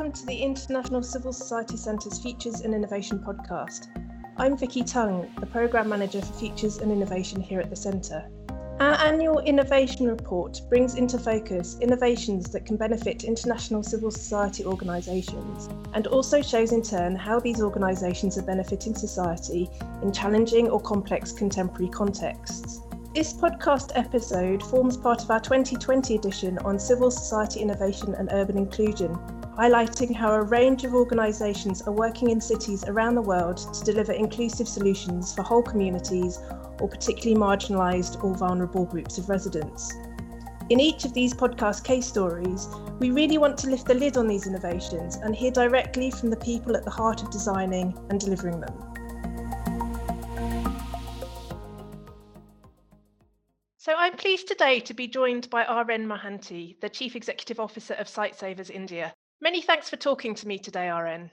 welcome to the International Civil Society Centre's Futures and Innovation podcast. I'm Vicky Tung, the Programme Manager for Futures and Innovation here at the Centre. Our annual innovation report brings into focus innovations that can benefit international civil society organisations and also shows in turn how these organisations are benefiting society in challenging or complex contemporary contexts. This podcast episode forms part of our 2020 edition on civil society innovation and urban inclusion, highlighting how a range of organisations are working in cities around the world to deliver inclusive solutions for whole communities or particularly marginalised or vulnerable groups of residents. In each of these podcast case stories, we really want to lift the lid on these innovations and hear directly from the people at the heart of designing and delivering them. So I'm pleased today to be joined by R.N. Mohanty, the Chief Executive Officer of Sightsavers India. Many thanks for talking to me today, R.N.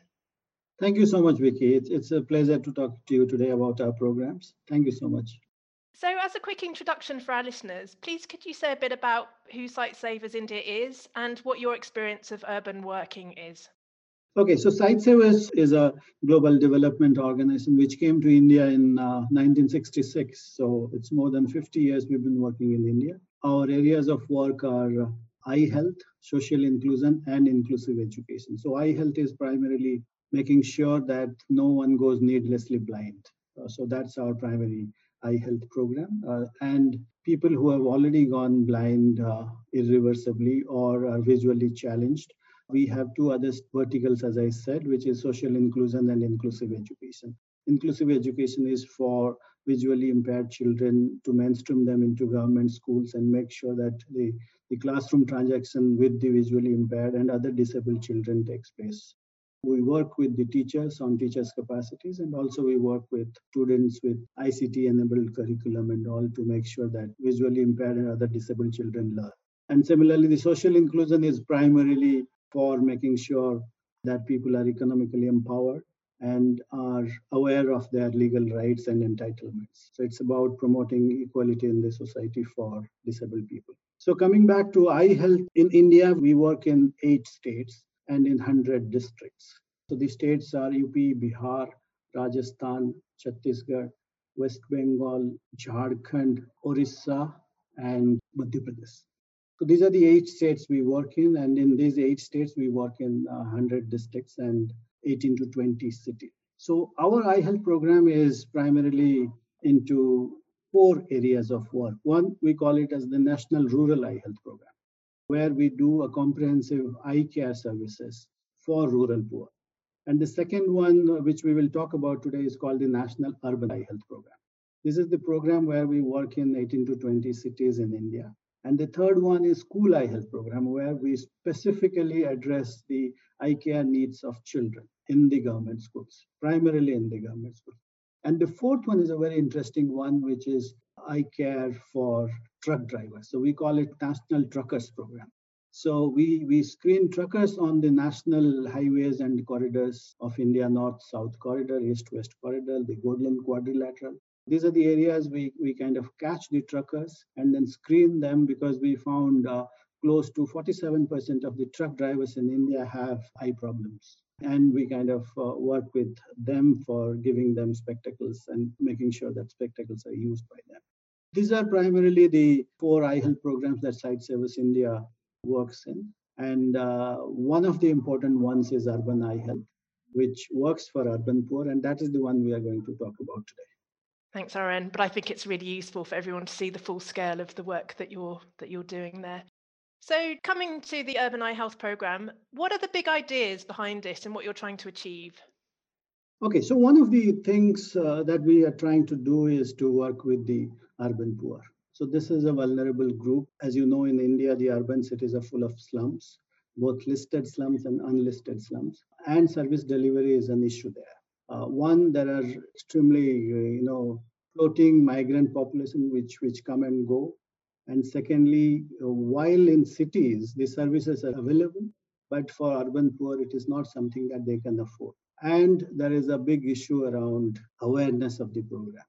Thank you so much, Vicky. It's, it's a pleasure to talk to you today about our programs. Thank you so much. So, as a quick introduction for our listeners, please could you say a bit about who Sightsavers India is and what your experience of urban working is? Okay, so Sightsavers is a global development organization which came to India in uh, 1966. So it's more than 50 years we've been working in India. Our areas of work are eye health, social inclusion, and inclusive education. So eye health is primarily making sure that no one goes needlessly blind. Uh, so that's our primary eye health program. Uh, and people who have already gone blind uh, irreversibly or are visually challenged we have two other verticals, as I said, which is social inclusion and inclusive education. Inclusive education is for visually impaired children to mainstream them into government schools and make sure that the, the classroom transaction with the visually impaired and other disabled children takes place. We work with the teachers on teachers' capacities, and also we work with students with ICT enabled curriculum and all to make sure that visually impaired and other disabled children learn. And similarly, the social inclusion is primarily for making sure that people are economically empowered and are aware of their legal rights and entitlements. So it's about promoting equality in the society for disabled people. So coming back to eye health in India, we work in eight states and in 100 districts. So the states are UP, Bihar, Rajasthan, Chhattisgarh, West Bengal, Jharkhand, Orissa, and Madhya Pradesh. So these are the eight states we work in, and in these eight states we work in uh, 100 districts and 18 to 20 cities. So our eye health program is primarily into four areas of work. One, we call it as the National Rural Eye Health Program, where we do a comprehensive eye care services for rural poor. And the second one, which we will talk about today, is called the National Urban Eye Health Program. This is the program where we work in 18 to 20 cities in India and the third one is school eye health program, where we specifically address the eye care needs of children in the government schools, primarily in the government schools. And the fourth one is a very interesting one, which is eye care for truck drivers. So we call it National Truckers Program. So we, we screen truckers on the national highways and corridors of India, North-South corridor, East-West corridor, the Golden Quadrilateral. These are the areas we, we kind of catch the truckers and then screen them because we found uh, close to 47% of the truck drivers in India have eye problems. And we kind of uh, work with them for giving them spectacles and making sure that spectacles are used by them. These are primarily the four eye health programs that Sightsavers India works in. And uh, one of the important ones is Urban Eye Health, which works for urban poor. And that is the one we are going to talk about today. Thanks, R.N. But I think it's really useful for everyone to see the full scale of the work that you're that you're doing there. So, coming to the Urban Eye Health Programme, what are the big ideas behind it and what you're trying to achieve? Okay, so one of the things uh, that we are trying to do is to work with the urban poor. So, this is a vulnerable group. As you know, in India, the urban cities are full of slums, both listed slums and unlisted slums, and service delivery is an issue there. Uh, one, there are extremely, uh, you know, floating migrant population which which come and go. And secondly, uh, while in cities the services are available, but for urban poor it is not something that they can afford. And there is a big issue around awareness of the program.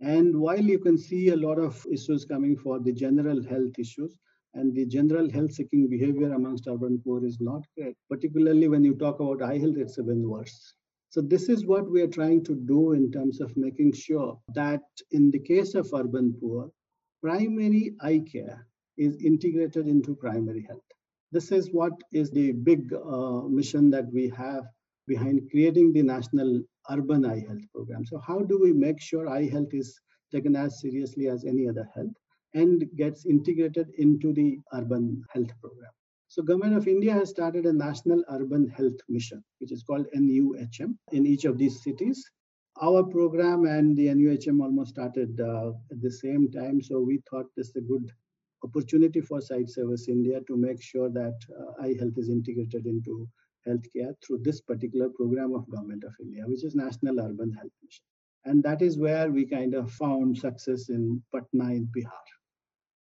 And while you can see a lot of issues coming for the general health issues, and the general health seeking behavior amongst urban poor is not great. Particularly when you talk about eye health, it's even worse. So this is what we are trying to do in terms of making sure that in the case of urban poor, primary eye care is integrated into primary health. This is what is the big uh, mission that we have behind creating the national urban eye health program. So how do we make sure eye health is taken as seriously as any other health and gets integrated into the urban health program? So government of India has started a national urban health mission, which is called NUHM in each of these cities. Our program and the NUHM almost started uh, at the same time. So we thought this is a good opportunity for Sightsavers India to make sure that uh, eye health is integrated into healthcare through this particular program of government of India, which is National Urban Health Mission. And that is where we kind of found success in Patna in Bihar.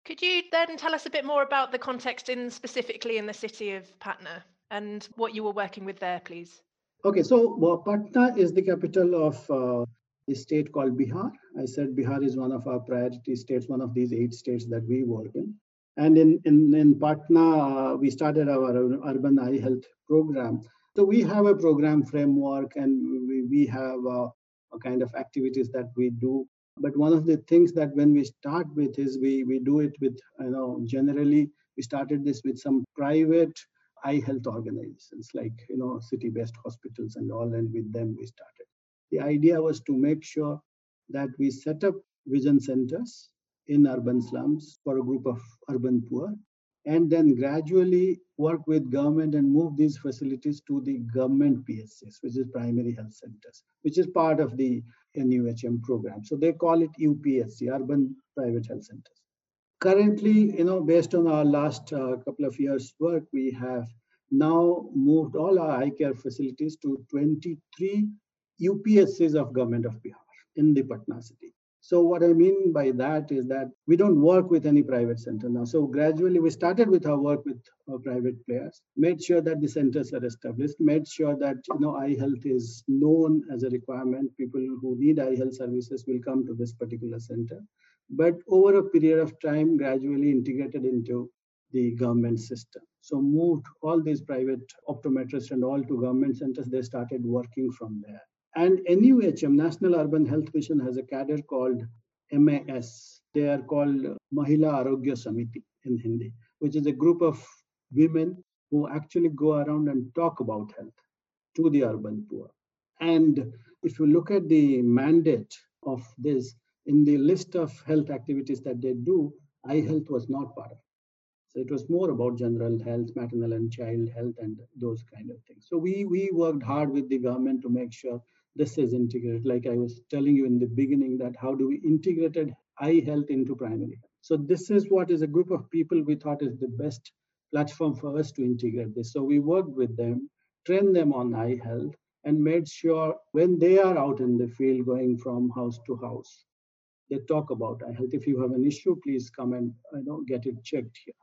Could you then tell us a bit more about the context in specifically in the city of Patna and what you were working with there, please? Okay, so well, Patna is the capital of uh, a state called Bihar. I said Bihar is one of our priority states, one of these eight states that we work in. And in, in, in Patna, uh, we started our urban eye health program. So we have a program framework and we, we have uh, a kind of activities that we do but one of the things that when we start with is we we do it with you know generally we started this with some private eye health organizations like you know city based hospitals and all and with them we started. The idea was to make sure that we set up vision centers in urban slums for a group of urban poor and then gradually work with government and move these facilities to the government PSCs, which is primary health centers, which is part of the NUHM program. So they call it UPSC, Urban Private Health Centers. Currently, you know, based on our last uh, couple of years' work, we have now moved all our eye care facilities to 23 UPSCs of government of Bihar in the Patna city. So what I mean by that is that we don't work with any private center now. So gradually we started with our work with our private players, made sure that the centers are established, made sure that you know eye health is known as a requirement. People who need eye health services will come to this particular center. But over a period of time, gradually integrated into the government system. So moved all these private optometrists and all to government centers, they started working from there. And NUHM, National Urban Health Mission, has a cadre called MAS. They are called Mahila Arogya Samiti in Hindi, which is a group of women who actually go around and talk about health to the urban poor. And if you look at the mandate of this, in the list of health activities that they do, eye health was not part of it. So it was more about general health, maternal and child health, and those kind of things. So we we worked hard with the government to make sure this is integrated. Like I was telling you in the beginning, that how do we integrated eye health into primary? So this is what is a group of people we thought is the best platform for us to integrate this. So we worked with them, trained them on eye health, and made sure when they are out in the field going from house to house, they talk about eye health. If you have an issue, please come and you know get it checked here.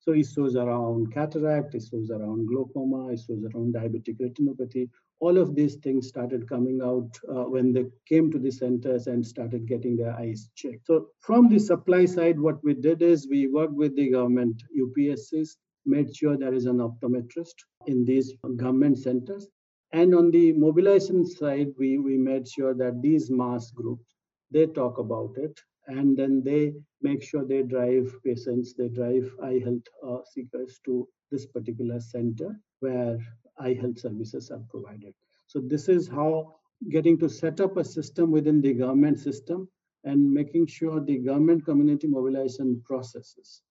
So issues around cataract, issues around glaucoma, issues around diabetic retinopathy, all of these things started coming out uh, when they came to the centers and started getting their eyes checked. So from the supply side, what we did is we worked with the government UPSCs, made sure there is an optometrist in these government centers. And on the mobilization side, we, we made sure that these MAS groups, they talk about it and then they make sure they drive patients, they drive eye health uh, seekers to this particular center where eye health services are provided. So this is how getting to set up a system within the government system and making sure the government community mobilization processes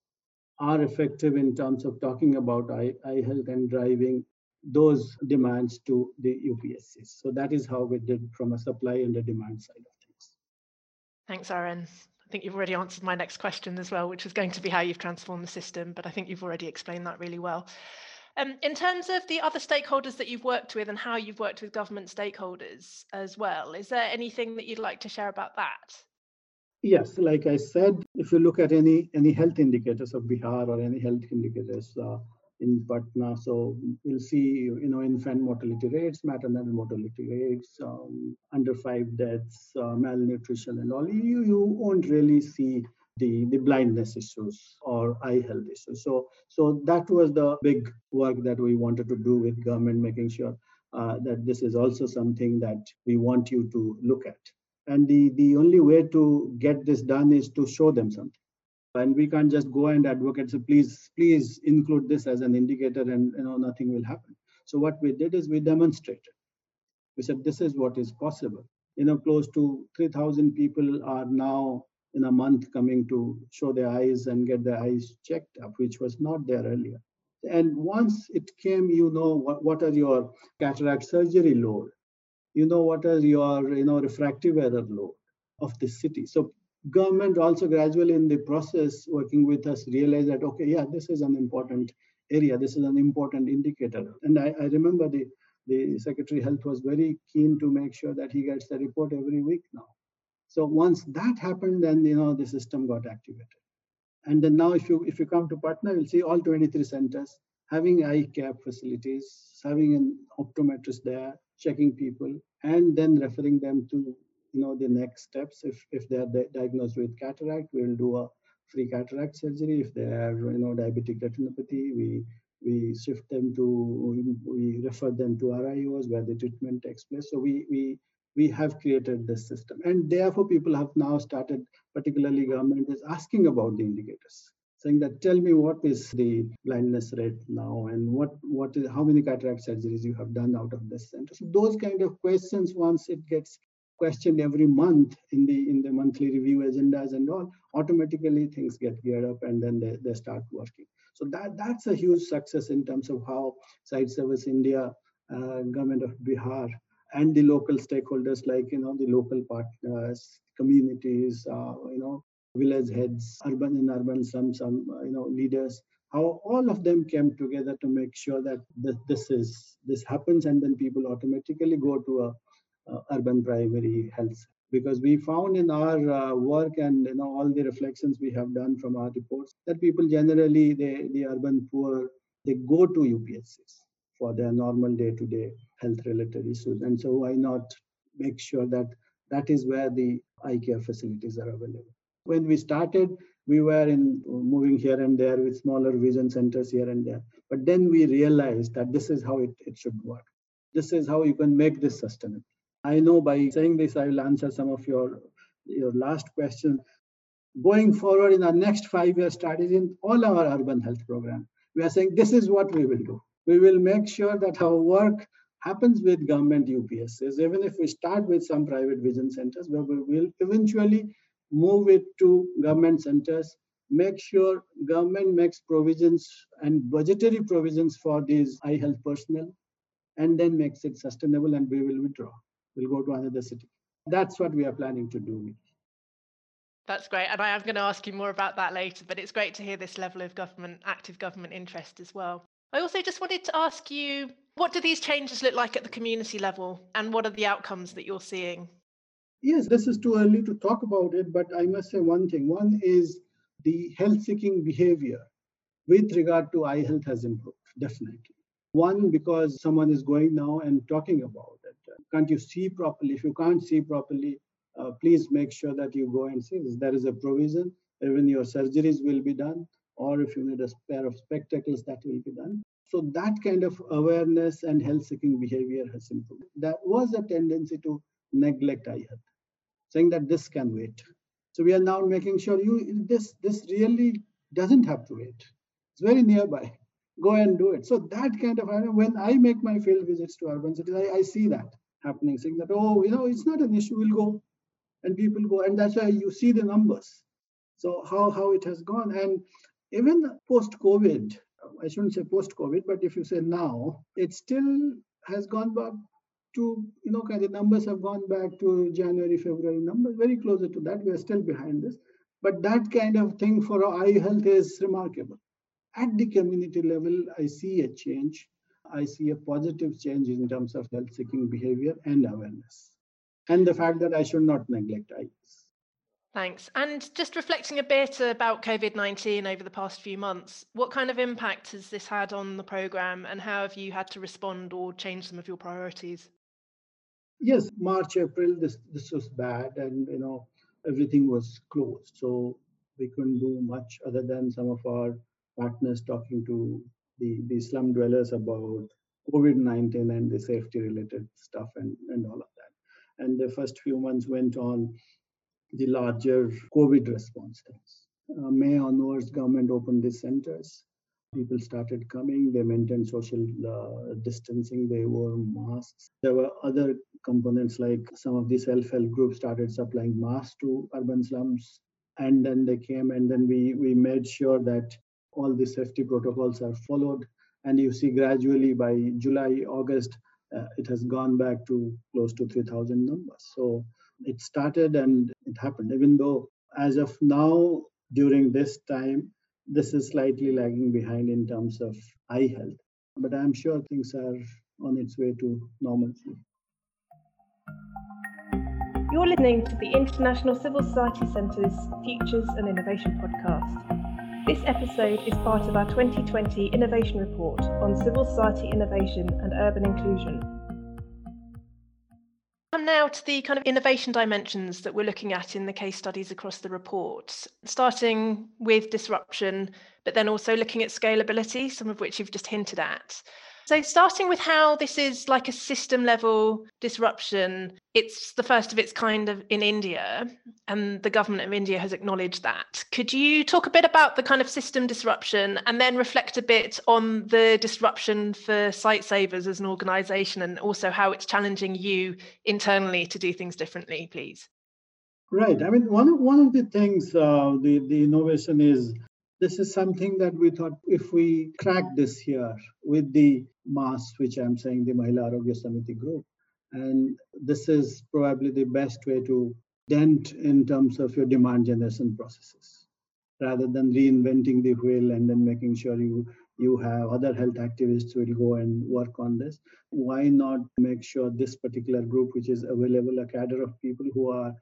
are effective in terms of talking about eye, eye health and driving those demands to the UPSCs. So that is how we did from a supply and a demand side of things. Thanks, Aaron. I think you've already answered my next question as well, which is going to be how you've transformed the system, but I think you've already explained that really well. Um, in terms of the other stakeholders that you've worked with and how you've worked with government stakeholders as well, is there anything that you'd like to share about that? Yes, like I said, if you look at any any health indicators of Bihar or any health indicators, uh, in Patna. So we'll see, you know, infant mortality rates, maternal mortality rates, um, under five deaths, uh, malnutrition, and all. You you won't really see the, the blindness issues or eye health issues. So, so that was the big work that we wanted to do with government, making sure uh, that this is also something that we want you to look at. And the, the only way to get this done is to show them something. And we can't just go and advocate, so please, please include this as an indicator and you know nothing will happen. So what we did is we demonstrated. We said this is what is possible. You know, close to 3,000 people are now in a month coming to show their eyes and get their eyes checked up, which was not there earlier. And once it came, you know what, what are your cataract surgery load, you know what are your you know refractive error load of the city. So government also gradually in the process working with us realized that okay, yeah, this is an important area, this is an important indicator. And I, I remember the the Secretary Health was very keen to make sure that he gets the report every week now. So once that happened, then you know the system got activated. And then now, if you if you come to Patna, you'll see all 23 centers having eye care facilities, having an optometrist there, checking people, and then referring them to you know the next steps. If if they are diagnosed with cataract, we'll do a free cataract surgery. If they are you know diabetic retinopathy, we we shift them to we refer them to RIOs where the treatment takes place. So we we we have created this system. And therefore, people have now started, particularly government is asking about the indicators, saying that tell me what is the blindness rate now and what what is how many cataract surgeries you have done out of this center. So those kind of questions, once it gets questioned every month in the in the monthly review agendas and all, automatically things get geared up and then they, they start working. So that that's a huge success in terms of how Sightsavers India, uh, government of Bihar and the local stakeholders like you know the local partners communities uh, you know village heads urban and urban some some uh, you know leaders how all of them came together to make sure that this is this happens and then people automatically go to a, a urban primary health because we found in our uh, work and you know all the reflections we have done from our reports that people generally they the urban poor they go to upscs for their normal day-to-day health related issues. And so why not make sure that that is where the eye care facilities are available. When we started, we were in moving here and there with smaller vision centers here and there. But then we realized that this is how it, it should work. This is how you can make this sustainable. I know by saying this, I will answer some of your, your last question. Going forward in our next five-year strategy in all our urban health program, we are saying this is what we will do. We will make sure that our work happens with government UPSs, even if we start with some private vision centers, where we will eventually move it to government centers, make sure government makes provisions and budgetary provisions for these eye health personnel, and then makes it sustainable and we will withdraw. We'll go to another city. That's what we are planning to do. That's great. And I am going to ask you more about that later, but it's great to hear this level of government, active government interest as well. I also just wanted to ask you what do these changes look like at the community level and what are the outcomes that you're seeing? Yes, this is too early to talk about it, but I must say one thing. One is the health seeking behavior with regard to eye health has improved, definitely. One, because someone is going now and talking about it. Can't you see properly? If you can't see properly, uh, please make sure that you go and see this. There is a provision, even your surgeries will be done or if you need a pair of spectacles, that will be done. So that kind of awareness and health-seeking behavior has improved. There was a tendency to neglect health, saying that this can wait. So we are now making sure you this this really doesn't have to wait. It's very nearby. Go and do it. So that kind of when I make my field visits to urban cities, I, I see that happening, saying that oh, you know, it's not an issue. We'll go, and people go, and that's why you see the numbers. So how how it has gone, and even post-COVID, I shouldn't say post-COVID, but if you say now, it still has gone back to, you know, kind of numbers have gone back to January, February numbers, very closer to that. We are still behind this. But that kind of thing for eye health is remarkable. At the community level, I see a change. I see a positive change in terms of health seeking behavior and awareness. And the fact that I should not neglect eyes. Thanks. And just reflecting a bit about COVID 19 over the past few months, what kind of impact has this had on the programme and how have you had to respond or change some of your priorities? Yes, March, April, this, this was bad and, you know, everything was closed. So we couldn't do much other than some of our partners talking to the, the slum dwellers about COVID-19 and the safety related stuff and, and all of that. And the first few months went on the larger COVID response things. Uh, May onwards, government opened the centers. People started coming. They maintained social uh, distancing. They wore masks. There were other components like some of the self-help groups started supplying masks to urban slums. And then they came and then we, we made sure that all the safety protocols are followed. And you see gradually by July, August, uh, it has gone back to close to 3,000 numbers. So it started and it happened, even though as of now, during this time, this is slightly lagging behind in terms of eye health. But I'm sure things are on its way to normalcy. You're listening to the International Civil Society Centre's Futures and Innovation podcast. This episode is part of our 2020 Innovation Report on Civil Society Innovation and Urban Inclusion come now to the kind of innovation dimensions that we're looking at in the case studies across the report, starting with disruption, but then also looking at scalability, some of which you've just hinted at. So, starting with how this is like a system level disruption, it's the first of its kind of in India, and the government of India has acknowledged that. Could you talk a bit about the kind of system disruption and then reflect a bit on the disruption for Sightsavers as an organization and also how it's challenging you internally to do things differently, please? Right. I mean, one of, one of the things, uh, the, the innovation is this is something that we thought if we crack this here with the MAS, which I'm saying the Mahila Arogya Samiti group, and this is probably the best way to dent in terms of your demand generation processes rather than reinventing the wheel and then making sure you you have other health activists will go and work on this. Why not make sure this particular group which is available a cadre of people who are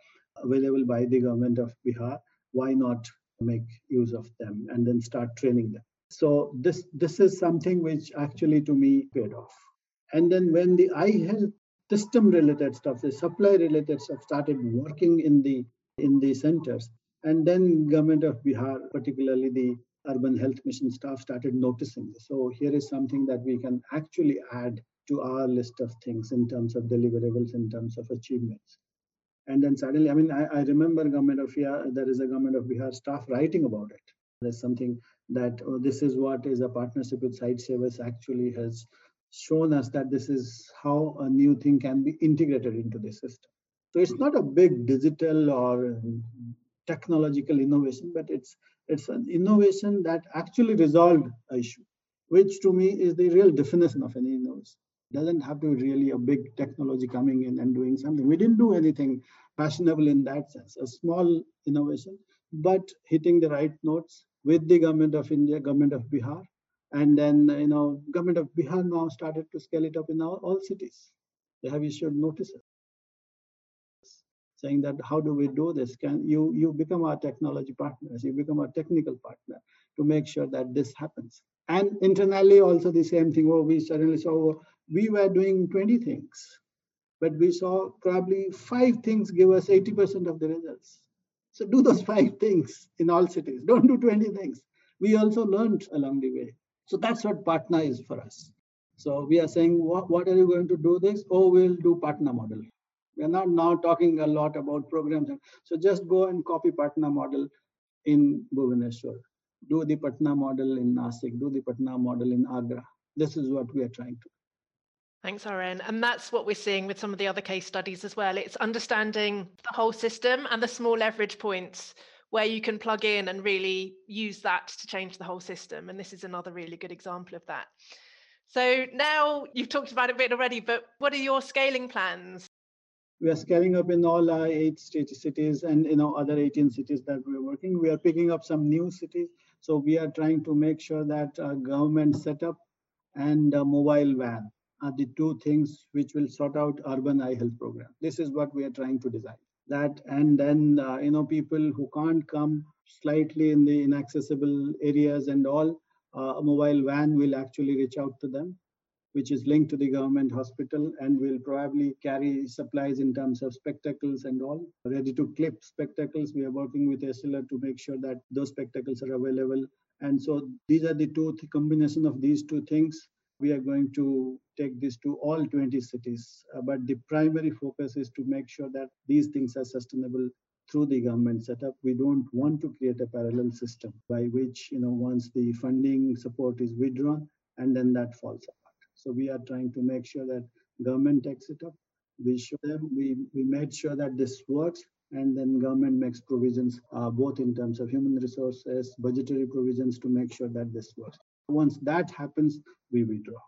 available by the government of bihar why not make use of them and then start training them. So this this is something which actually to me paid off. And then when the eye health system related stuff, the supply related stuff started working in the in the centers, and then government of Bihar, particularly the urban health mission staff, started noticing this. So here is something that we can actually add to our list of things in terms of deliverables, in terms of achievements and then suddenly i mean i, I remember government of bihar there is a government of bihar staff writing about it. There's something that oh, this is what is a partnership with Sightsavers actually has shown us that this is how a new thing can be integrated into the system. So it's not a big digital or technological innovation but it's it's an innovation that actually resolved a issue which to me is the real definition of an innovation doesn't have to be really a big technology coming in and doing something. We didn't do anything fashionable in that sense, a small innovation, but hitting the right notes with the government of India, government of Bihar. And then, you know, government of Bihar now started to scale it up in all, all cities. They have issued notices saying that how do we do this? Can you you become our technology partners, you become our technical partner to make sure that this happens. And internally also the same thing. Oh, we suddenly saw oh, we were doing 20 things, but we saw probably five things give us 80% of the results. So do those five things in all cities. Don't do 20 things. We also learned along the way. So that's what Patna is for us. So we are saying, what, what are you going to do this? Oh, we'll do Patna model. We are not now talking a lot about programs. So just go and copy Patna model in Bhubaneswar. Do the Patna model in Nasik. Do the Patna model in Agra. This is what we are trying to Thanks, Aren. And that's what we're seeing with some of the other case studies as well. It's understanding the whole system and the small leverage points where you can plug in and really use that to change the whole system. And this is another really good example of that. So now you've talked about it a bit already, but what are your scaling plans? We are scaling up in all our eight cities and you know other 18 cities that we're working. We are picking up some new cities. So we are trying to make sure that uh, government setup and mobile van are the two things which will sort out urban eye health program. This is what we are trying to design. That and then uh, you know people who can't come slightly in the inaccessible areas and all, uh, a mobile van will actually reach out to them, which is linked to the government hospital and will probably carry supplies in terms of spectacles and all ready to clip spectacles we are working with Essilor to make sure that those spectacles are available and so these are the two the combination of these two things we are going to take this to all 20 cities uh, but the primary focus is to make sure that these things are sustainable through the government setup we don't want to create a parallel system by which you know once the funding support is withdrawn and then that falls apart so we are trying to make sure that government takes it up. We show them, we, we made sure that this works and then government makes provisions uh, both in terms of human resources, budgetary provisions to make sure that this works. Once that happens, we withdraw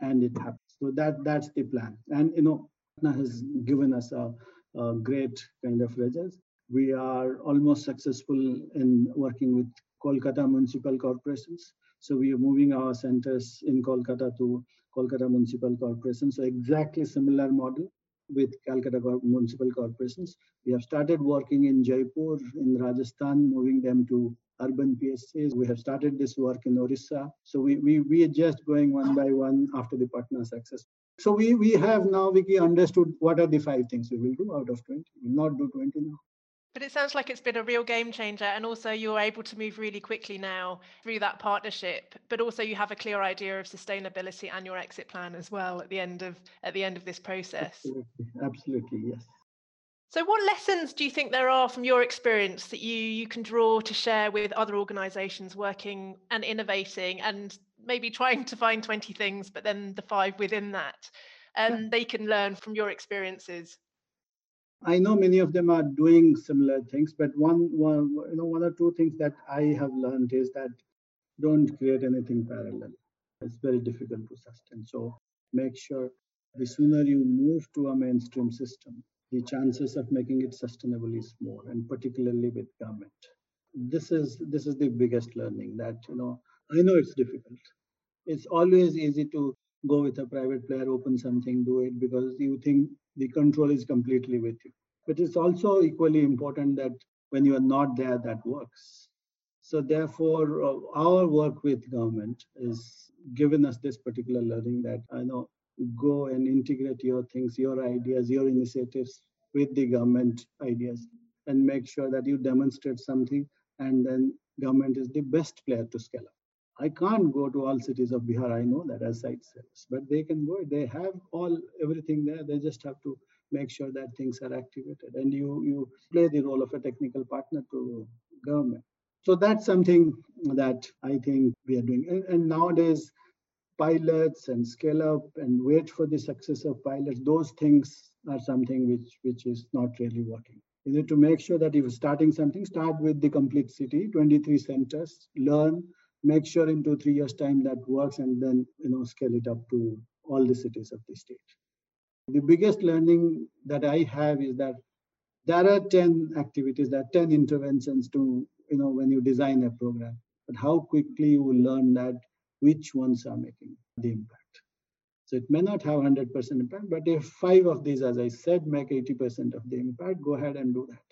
and it happens. So that that's the plan. And you know, Patna has given us a, a great kind of results. We are almost successful in working with Kolkata municipal corporations. So we are moving our centers in Kolkata to Kolkata Municipal Corporation. So exactly similar model with Calcutta Municipal Corporations. We have started working in Jaipur, in Rajasthan, moving them to urban PSCs. We have started this work in Orissa. So we, we, we are just going one by one after the Patna success. So we, we have now, Vicky, understood what are the five things we will do out of 20. We will not do 20 now. But it sounds like it's been a real game changer. And also, you're able to move really quickly now through that partnership. But also, you have a clear idea of sustainability and your exit plan as well at the end of at the end of this process. Absolutely, Absolutely yes. So, what lessons do you think there are from your experience that you you can draw to share with other organisations working and innovating, and maybe trying to find twenty things, but then the five within that, and yeah. Um, they can learn from your experiences? I know many of them are doing similar things, but one, one, you know, one or two things that I have learned is that don't create anything parallel. It's very difficult to sustain. So make sure the sooner you move to a mainstream system, the chances of making it sustainable is more, and particularly with government. This is this is the biggest learning that you know. I know it's difficult. It's always easy to go with a private player, open something, do it because you think the control is completely with you. But it's also equally important that when you are not there, that works. So therefore, uh, our work with government is given us this particular learning that I know go and integrate your things, your ideas, your initiatives with the government ideas, and make sure that you demonstrate something, and then government is the best player to scale up. I can't go to all cities of Bihar. I know that as Sightsavers, but they can go. They have all everything there. They just have to make sure that things are activated, and you you play the role of a technical partner to government. So that's something that I think we are doing. And, and nowadays, pilots and scale up and wait for the success of pilots. Those things are something which which is not really working. You need to make sure that if you're starting something, start with the complete city, 23 centers, learn make sure in two three years time that works and then you know scale it up to all the cities of the state the biggest learning that i have is that there are 10 activities there are 10 interventions to you know when you design a program but how quickly you will learn that which ones are making the impact. So it may not have 100% impact but if five of these as i said make 80% of the impact go ahead and do that.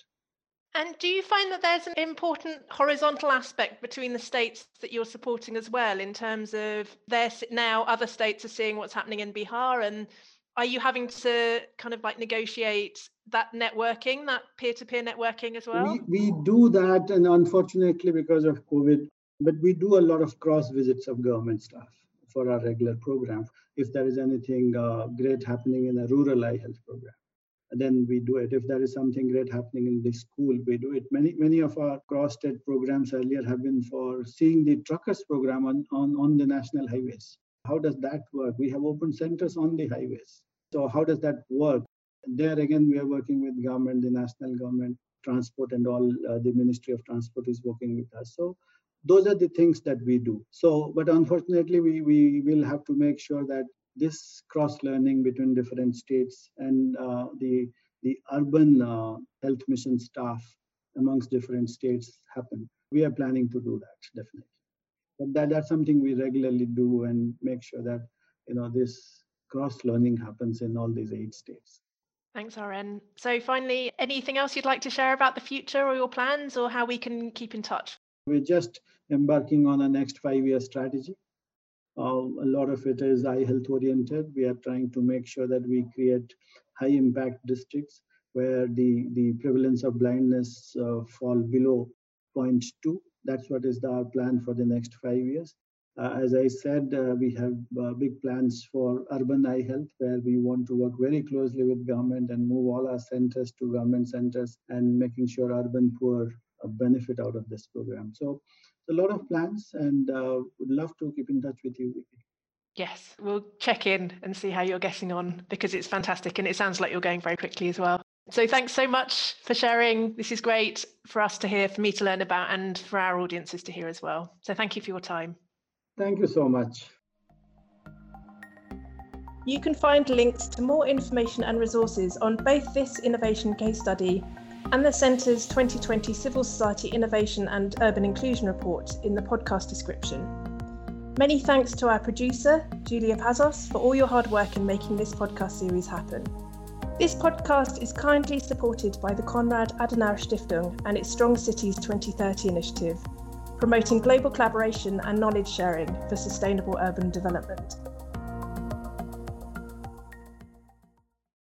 And do you find that there's an important horizontal aspect between the states that you're supporting as well, in terms of their now other states are seeing what's happening in Bihar, and are you having to kind of like negotiate that networking, that peer-to-peer networking as well? We, we do that, and unfortunately, because of COVID, but we do a lot of cross visits of government staff for our regular program. If there is anything uh, great happening in a rural eye health program then we do it. If there is something great happening in the school, we do it. Many many of our cross-state programs earlier have been for seeing the truckers program on, on, on the national highways. How does that work? We have open centers on the highways. So how does that work? There again, we are working with government, the national government, transport and all. Uh, the Ministry of Transport is working with us. So those are the things that we do. So, but unfortunately, we, we will have to make sure that this cross learning between different states and uh, the the urban uh, health mission staff amongst different states happen. We are planning to do that definitely. But that, that's something we regularly do and make sure that you know this cross learning happens in all these eight states. Thanks, RN. So finally, anything else you'd like to share about the future or your plans or how we can keep in touch? We're just embarking on a next five-year strategy Uh, a lot of it is eye health oriented. We are trying to make sure that we create high impact districts where the, the prevalence of blindness uh, fall below 0.2. That's what is the, our plan for the next five years. Uh, as I said, uh, we have uh, big plans for urban eye health, where we want to work very closely with government and move all our centers to government centers and making sure urban poor benefit out of this program. So, a lot of plans, and uh, would love to keep in touch with you. Yes, we'll check in and see how you're getting on because it's fantastic and it sounds like you're going very quickly as well. So thanks so much for sharing. This is great for us to hear, for me to learn about, and for our audiences to hear as well. So thank you for your time. Thank you so much. You can find links to more information and resources on both this innovation case study and the Centre's 2020 Civil Society Innovation and Urban Inclusion Report in the podcast description. Many thanks to our producer, Julia Pazos, for all your hard work in making this podcast series happen. This podcast is kindly supported by the Konrad Adenauer Stiftung and its Strong Cities 2030 initiative, promoting global collaboration and knowledge sharing for sustainable urban development.